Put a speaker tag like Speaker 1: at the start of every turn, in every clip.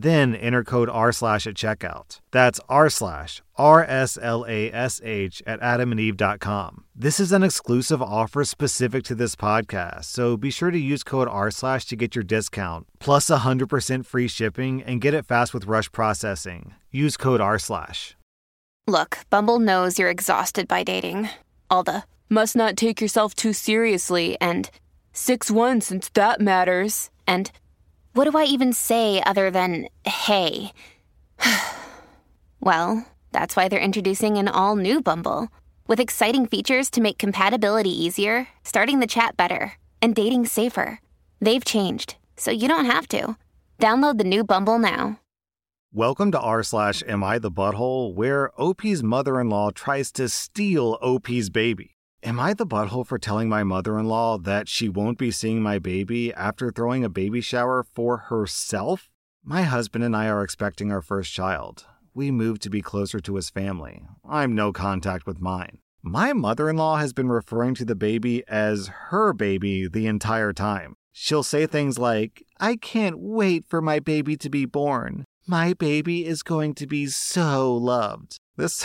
Speaker 1: Then enter code R slash at checkout. That's R slash R S L A S H at adamandeve.com. This is an exclusive offer specific to this podcast, so be sure to use code R slash to get your discount, plus 100% free shipping, and get it fast with rush processing. Use code R slash.
Speaker 2: Look, Bumble knows you're exhausted by dating. All the must not take yourself too seriously and 6 1 since that matters. And what do I even say other than hey? well, that's why they're introducing an all new Bumble with exciting features to make compatibility easier, starting the chat better, and dating safer. They've changed, so you don't have to. Download the new Bumble now.
Speaker 1: Welcome to r slash am I the butthole, where OP's mother-in-law tries to steal OP's baby. Am I the butthole for telling my mother in law that she won't be seeing my baby after throwing a baby shower for herself? My husband and I are expecting our first child. We moved to be closer to his family. I'm no contact with mine. My mother in law has been referring to the baby as her baby the entire time. She'll say things like, I can't wait for my baby to be born. My baby is going to be so loved. This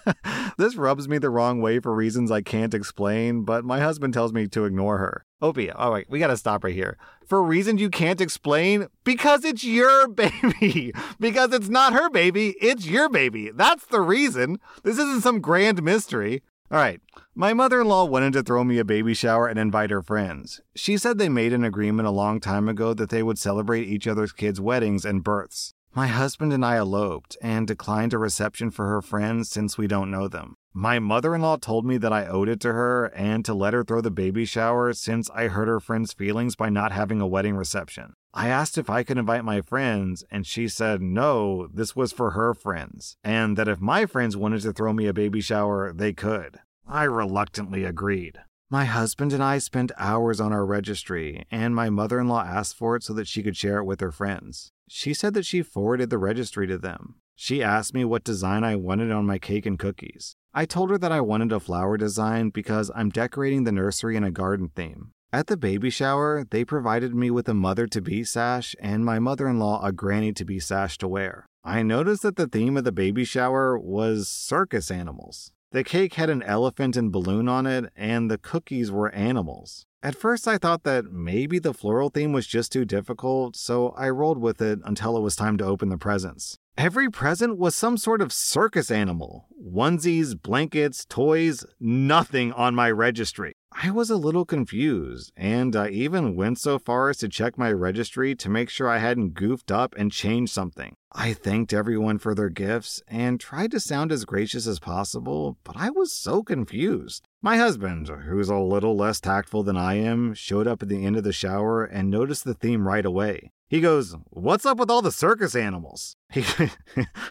Speaker 1: this rubs me the wrong way for reasons I can't explain, but my husband tells me to ignore her. Opie, all right, we gotta stop right here. For reasons you can't explain, because it's your baby. because it's not her baby, it's your baby. That's the reason. This isn't some grand mystery. All right. My mother in law wanted to throw me a baby shower and invite her friends. She said they made an agreement a long time ago that they would celebrate each other's kids' weddings and births. My husband and I eloped and declined a reception for her friends since we don't know them. My mother in law told me that I owed it to her and to let her throw the baby shower since I hurt her friends' feelings by not having a wedding reception. I asked if I could invite my friends, and she said no, this was for her friends, and that if my friends wanted to throw me a baby shower, they could. I reluctantly agreed. My husband and I spent hours on our registry, and my mother in law asked for it so that she could share it with her friends. She said that she forwarded the registry to them. She asked me what design I wanted on my cake and cookies. I told her that I wanted a flower design because I'm decorating the nursery in a garden theme. At the baby shower, they provided me with a mother to be sash and my mother in law a granny to be sash to wear. I noticed that the theme of the baby shower was circus animals. The cake had an elephant and balloon on it, and the cookies were animals. At first, I thought that maybe the floral theme was just too difficult, so I rolled with it until it was time to open the presents. Every present was some sort of circus animal onesies, blankets, toys, nothing on my registry. I was a little confused, and I even went so far as to check my registry to make sure I hadn't goofed up and changed something. I thanked everyone for their gifts and tried to sound as gracious as possible, but I was so confused. My husband, who's a little less tactful than I am, showed up at the end of the shower and noticed the theme right away. He goes, What's up with all the circus animals? He,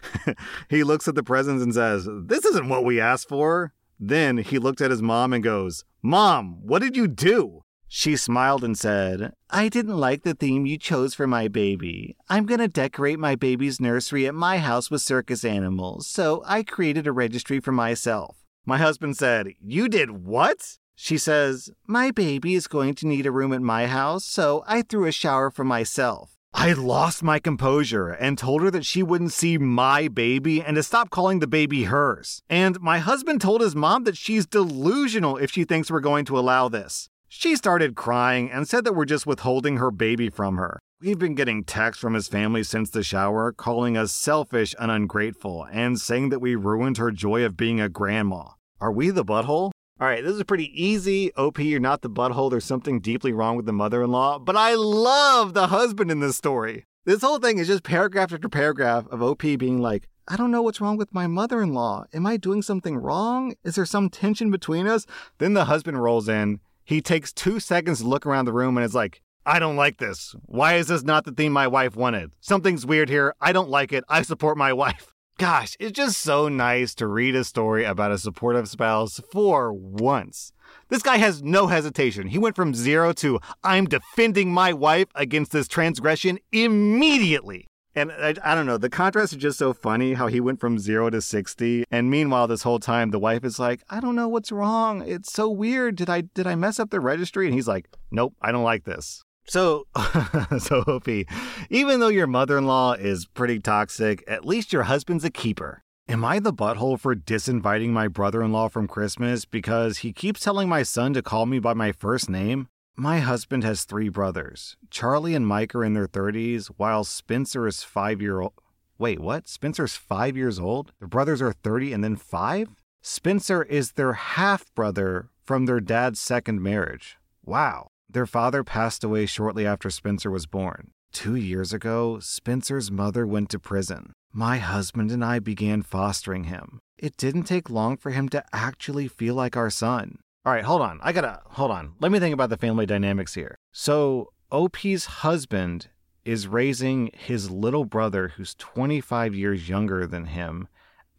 Speaker 1: he looks at the presents and says, This isn't what we asked for. Then he looked at his mom and goes, Mom, what did you do? She smiled and said, I didn't like the theme you chose for my baby. I'm going to decorate my baby's nursery at my house with circus animals, so I created a registry for myself. My husband said, You did what? She says, My baby is going to need a room at my house, so I threw a shower for myself. I lost my composure and told her that she wouldn't see my baby and to stop calling the baby hers. And my husband told his mom that she's delusional if she thinks we're going to allow this. She started crying and said that we're just withholding her baby from her. We've been getting texts from his family since the shower calling us selfish and ungrateful and saying that we ruined her joy of being a grandma. Are we the butthole? All right, this is pretty easy. OP, you're not the butthole. There's something deeply wrong with the mother in law, but I love the husband in this story. This whole thing is just paragraph after paragraph of OP being like, I don't know what's wrong with my mother in law. Am I doing something wrong? Is there some tension between us? Then the husband rolls in. He takes two seconds to look around the room and is like, I don't like this. Why is this not the theme my wife wanted? Something's weird here. I don't like it. I support my wife. Gosh, it's just so nice to read a story about a supportive spouse for once. This guy has no hesitation. He went from zero to I'm defending my wife against this transgression immediately. And I, I, don't know, the contrast is just so funny how he went from zero to 60. And meanwhile, this whole time, the wife is like, I don't know what's wrong. It's so weird. Did I, did I mess up the registry? And he's like, Nope, I don't like this. So, so Opie, even though your mother-in-law is pretty toxic, at least your husband's a keeper. Am I the butthole for disinviting my brother-in-law from Christmas because he keeps telling my son to call me by my first name? My husband has three brothers. Charlie and Mike are in their 30s, while Spencer is five year old. Wait, what? Spencer's five years old? The brothers are 30 and then five? Spencer is their half brother from their dad's second marriage. Wow. Their father passed away shortly after Spencer was born. Two years ago, Spencer's mother went to prison. My husband and I began fostering him. It didn't take long for him to actually feel like our son. All right, hold on. I gotta, hold on. Let me think about the family dynamics here. So, OP's husband is raising his little brother, who's 25 years younger than him,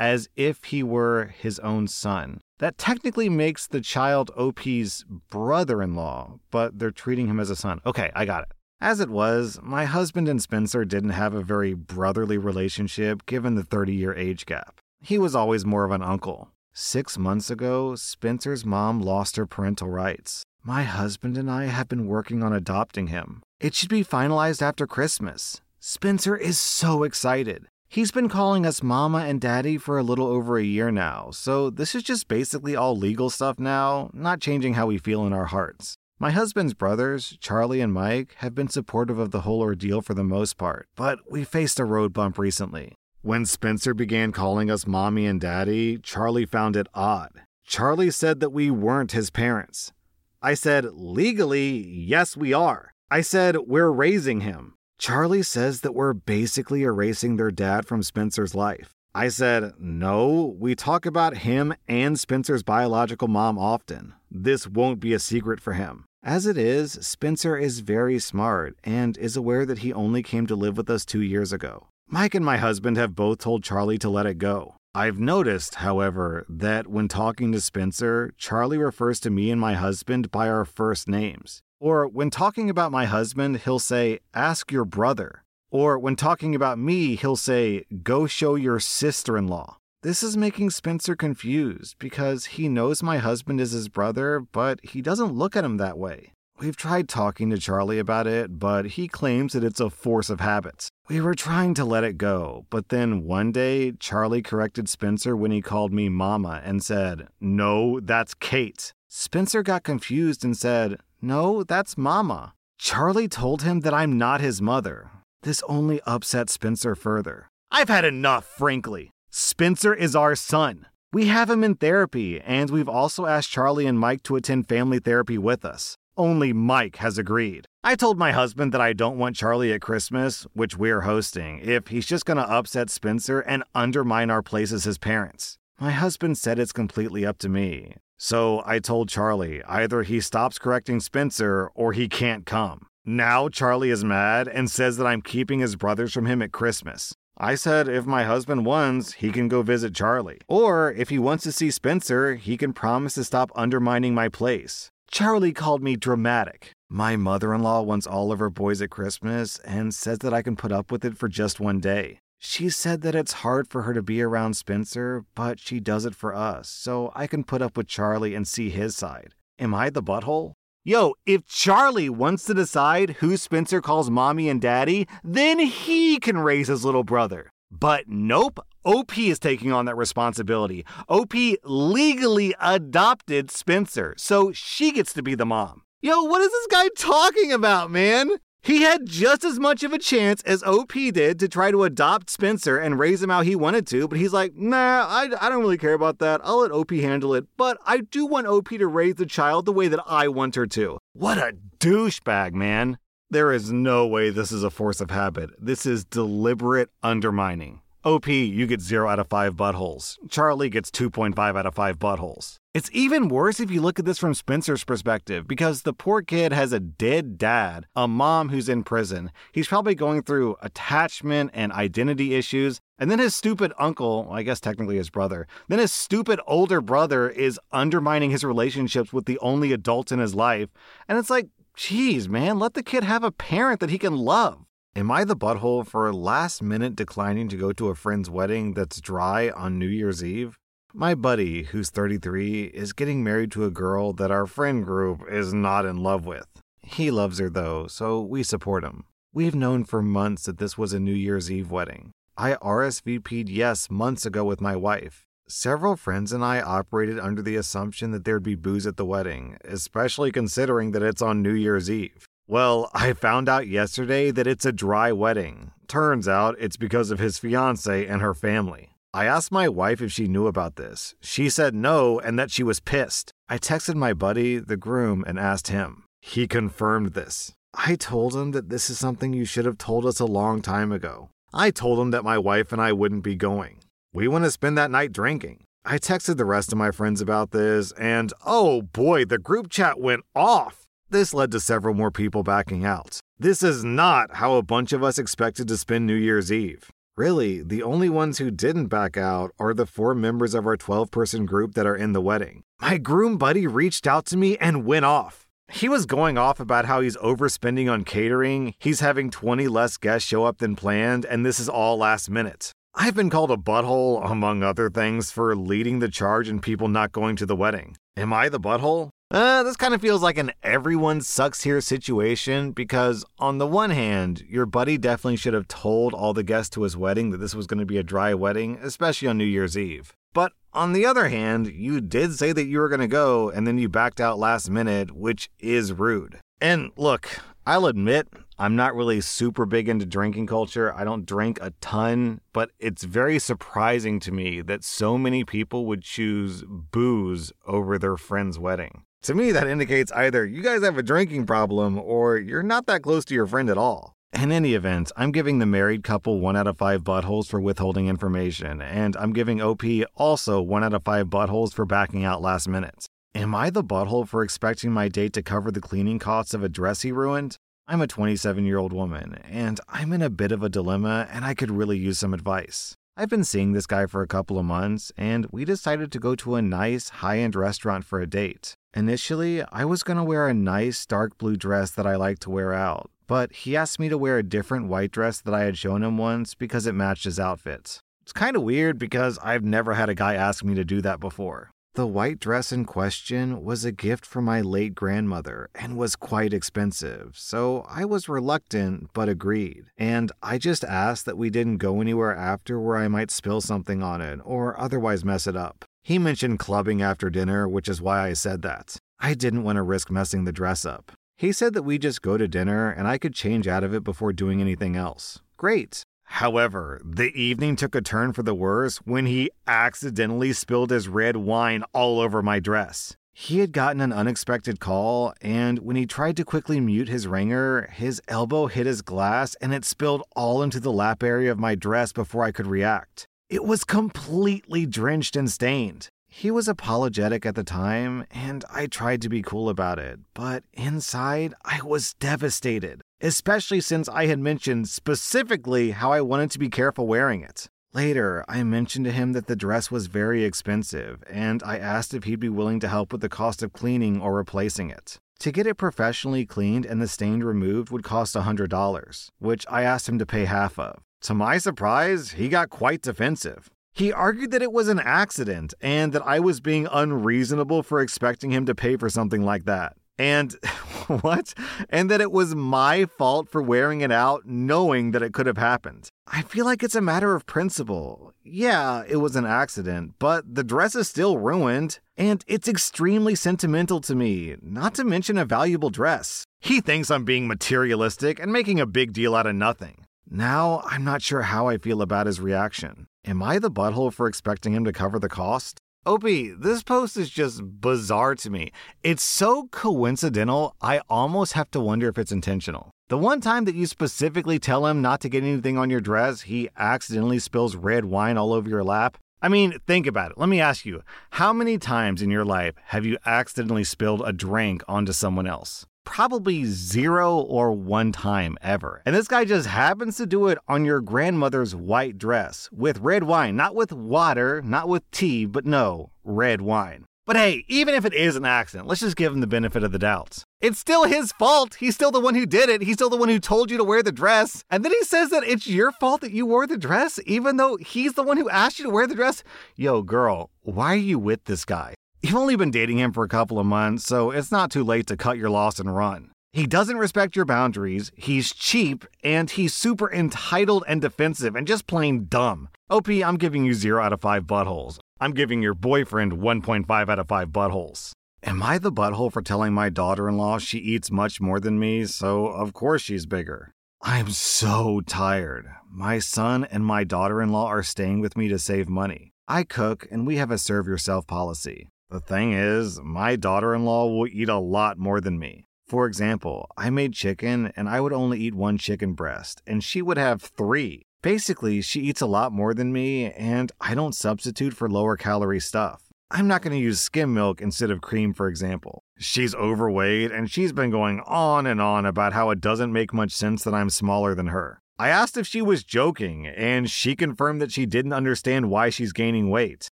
Speaker 1: as if he were his own son. That technically makes the child OP's brother in law, but they're treating him as a son. Okay, I got it. As it was, my husband and Spencer didn't have a very brotherly relationship given the 30 year age gap. He was always more of an uncle. Six months ago, Spencer's mom lost her parental rights. My husband and I have been working on adopting him. It should be finalized after Christmas. Spencer is so excited. He's been calling us mama and daddy for a little over a year now, so this is just basically all legal stuff now, not changing how we feel in our hearts. My husband's brothers, Charlie and Mike, have been supportive of the whole ordeal for the most part, but we faced a road bump recently. When Spencer began calling us mommy and daddy, Charlie found it odd. Charlie said that we weren't his parents. I said, legally, yes, we are. I said, we're raising him. Charlie says that we're basically erasing their dad from Spencer's life. I said, No, we talk about him and Spencer's biological mom often. This won't be a secret for him. As it is, Spencer is very smart and is aware that he only came to live with us two years ago. Mike and my husband have both told Charlie to let it go. I've noticed, however, that when talking to Spencer, Charlie refers to me and my husband by our first names. Or when talking about my husband, he'll say, Ask your brother. Or when talking about me, he'll say, Go show your sister in law. This is making Spencer confused because he knows my husband is his brother, but he doesn't look at him that way. We've tried talking to Charlie about it, but he claims that it's a force of habits. We were trying to let it go, but then one day, Charlie corrected Spencer when he called me Mama and said, No, that's Kate. Spencer got confused and said, no, that's Mama. Charlie told him that I'm not his mother. This only upset Spencer further. I've had enough, frankly. Spencer is our son. We have him in therapy, and we've also asked Charlie and Mike to attend family therapy with us. Only Mike has agreed. I told my husband that I don't want Charlie at Christmas, which we're hosting, if he's just gonna upset Spencer and undermine our place as his parents. My husband said it's completely up to me, so I told Charlie either he stops correcting Spencer or he can't come. Now Charlie is mad and says that I'm keeping his brothers from him at Christmas. I said if my husband wants, he can go visit Charlie. Or if he wants to see Spencer, he can promise to stop undermining my place. Charlie called me dramatic. My mother in law wants all of her boys at Christmas and says that I can put up with it for just one day. She said that it's hard for her to be around Spencer, but she does it for us, so I can put up with Charlie and see his side. Am I the butthole? Yo, if Charlie wants to decide who Spencer calls mommy and daddy, then he can raise his little brother. But nope, OP is taking on that responsibility. OP legally adopted Spencer, so she gets to be the mom. Yo, what is this guy talking about, man? He had just as much of a chance as OP did to try to adopt Spencer and raise him how he wanted to, but he's like, nah, I, I don't really care about that. I'll let OP handle it, but I do want OP to raise the child the way that I want her to. What a douchebag, man. There is no way this is a force of habit. This is deliberate undermining. OP, you get 0 out of 5 buttholes. Charlie gets 2.5 out of 5 buttholes. It's even worse if you look at this from Spencer's perspective because the poor kid has a dead dad, a mom who's in prison. He's probably going through attachment and identity issues. And then his stupid uncle, I guess technically his brother, then his stupid older brother is undermining his relationships with the only adult in his life. And it's like, geez, man, let the kid have a parent that he can love. Am I the butthole for last minute declining to go to a friend's wedding that's dry on New Year's Eve? My buddy, who's 33, is getting married to a girl that our friend group is not in love with. He loves her though, so we support him. We've known for months that this was a New Year's Eve wedding. I RSVP'd yes months ago with my wife. Several friends and I operated under the assumption that there'd be booze at the wedding, especially considering that it's on New Year's Eve. Well, I found out yesterday that it's a dry wedding. Turns out it's because of his fiance and her family. I asked my wife if she knew about this. She said no and that she was pissed. I texted my buddy, the groom, and asked him. He confirmed this. I told him that this is something you should have told us a long time ago. I told him that my wife and I wouldn't be going. We want to spend that night drinking. I texted the rest of my friends about this, and oh boy, the group chat went off. This led to several more people backing out. This is not how a bunch of us expected to spend New Year's Eve. Really, the only ones who didn't back out are the four members of our 12 person group that are in the wedding. My groom buddy reached out to me and went off. He was going off about how he's overspending on catering, he's having 20 less guests show up than planned, and this is all last minute. I've been called a butthole, among other things, for leading the charge and people not going to the wedding. Am I the butthole? Uh, this kind of feels like an everyone sucks here situation because, on the one hand, your buddy definitely should have told all the guests to his wedding that this was going to be a dry wedding, especially on New Year's Eve. But on the other hand, you did say that you were going to go and then you backed out last minute, which is rude. And look, I'll admit, I'm not really super big into drinking culture. I don't drink a ton, but it's very surprising to me that so many people would choose booze over their friend's wedding. To me, that indicates either you guys have a drinking problem or you're not that close to your friend at all. In any event, I'm giving the married couple 1 out of 5 buttholes for withholding information, and I'm giving OP also 1 out of 5 buttholes for backing out last minute. Am I the butthole for expecting my date to cover the cleaning costs of a dress he ruined? I'm a 27 year old woman, and I'm in a bit of a dilemma, and I could really use some advice. I've been seeing this guy for a couple of months, and we decided to go to a nice, high end restaurant for a date. Initially, I was going to wear a nice dark blue dress that I like to wear out, but he asked me to wear a different white dress that I had shown him once because it matched his outfit. It's kind of weird because I've never had a guy ask me to do that before. The white dress in question was a gift from my late grandmother and was quite expensive, so I was reluctant but agreed. And I just asked that we didn't go anywhere after where I might spill something on it or otherwise mess it up. He mentioned clubbing after dinner, which is why I said that. I didn't want to risk messing the dress up. He said that we just go to dinner and I could change out of it before doing anything else. Great. However, the evening took a turn for the worse when he accidentally spilled his red wine all over my dress. He had gotten an unexpected call, and when he tried to quickly mute his ringer, his elbow hit his glass and it spilled all into the lap area of my dress before I could react. It was completely drenched and stained. He was apologetic at the time, and I tried to be cool about it, but inside, I was devastated, especially since I had mentioned specifically how I wanted to be careful wearing it. Later, I mentioned to him that the dress was very expensive, and I asked if he'd be willing to help with the cost of cleaning or replacing it. To get it professionally cleaned and the stain removed would cost $100, which I asked him to pay half of. To my surprise, he got quite defensive. He argued that it was an accident and that I was being unreasonable for expecting him to pay for something like that. And what? And that it was my fault for wearing it out knowing that it could have happened. I feel like it's a matter of principle. Yeah, it was an accident, but the dress is still ruined, and it's extremely sentimental to me, not to mention a valuable dress. He thinks I'm being materialistic and making a big deal out of nothing. Now, I'm not sure how I feel about his reaction. Am I the butthole for expecting him to cover the cost? Opie, this post is just bizarre to me. It's so coincidental, I almost have to wonder if it's intentional. The one time that you specifically tell him not to get anything on your dress, he accidentally spills red wine all over your lap. I mean, think about it. Let me ask you how many times in your life have you accidentally spilled a drink onto someone else? Probably zero or one time ever. And this guy just happens to do it on your grandmother's white dress with red wine, not with water, not with tea, but no, red wine. But hey, even if it is an accident, let's just give him the benefit of the doubt. It's still his fault. He's still the one who did it. He's still the one who told you to wear the dress. And then he says that it's your fault that you wore the dress, even though he's the one who asked you to wear the dress. Yo, girl, why are you with this guy? You've only been dating him for a couple of months, so it's not too late to cut your loss and run. He doesn't respect your boundaries, he's cheap, and he's super entitled and defensive and just plain dumb. OP, I'm giving you 0 out of 5 buttholes. I'm giving your boyfriend 1.5 out of 5 buttholes. Am I the butthole for telling my daughter in law she eats much more than me, so of course she's bigger? I'm so tired. My son and my daughter in law are staying with me to save money. I cook, and we have a serve yourself policy. The thing is, my daughter in law will eat a lot more than me. For example, I made chicken and I would only eat one chicken breast, and she would have three. Basically, she eats a lot more than me, and I don't substitute for lower calorie stuff. I'm not going to use skim milk instead of cream, for example. She's overweight, and she's been going on and on about how it doesn't make much sense that I'm smaller than her. I asked if she was joking, and she confirmed that she didn't understand why she's gaining weight.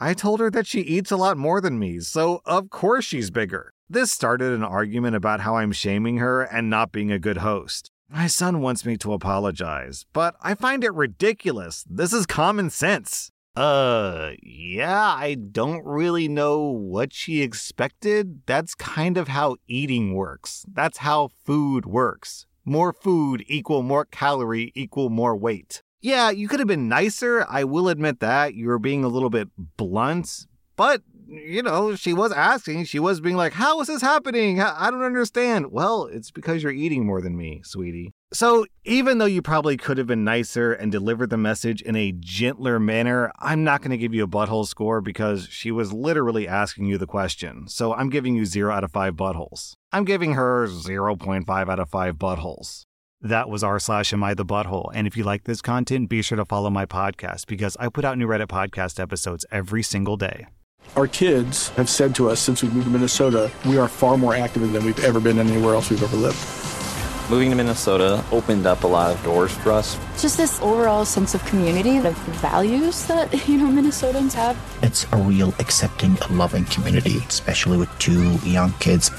Speaker 1: I told her that she eats a lot more than me, so of course she's bigger. This started an argument about how I'm shaming her and not being a good host. My son wants me to apologize, but I find it ridiculous. This is common sense. Uh, yeah, I don't really know what she expected. That's kind of how eating works. That's how food works. More food equal more calorie equal more weight. Yeah, you could have been nicer. I will admit that. You were being a little bit blunt, but you know, she was asking, she was being like, How is this happening? I don't understand. Well, it's because you're eating more than me, sweetie. So, even though you probably could have been nicer and delivered the message in a gentler manner, I'm not going to give you a butthole score because she was literally asking you the question. So, I'm giving you 0 out of 5 buttholes. I'm giving her 0.5 out of 5 buttholes. That was r slash am I the butthole. And if you like this content, be sure to follow my podcast because I put out new Reddit podcast episodes every single day.
Speaker 3: Our kids have said to us since we moved to Minnesota, we are far more active than we've ever been anywhere else we've ever lived.
Speaker 4: Moving to Minnesota opened up a lot of doors for us.
Speaker 5: Just this overall sense of community, the values that, you know, Minnesotans have.
Speaker 6: It's a real accepting, loving community, especially with two young kids.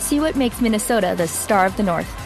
Speaker 7: See what makes Minnesota the star of the North.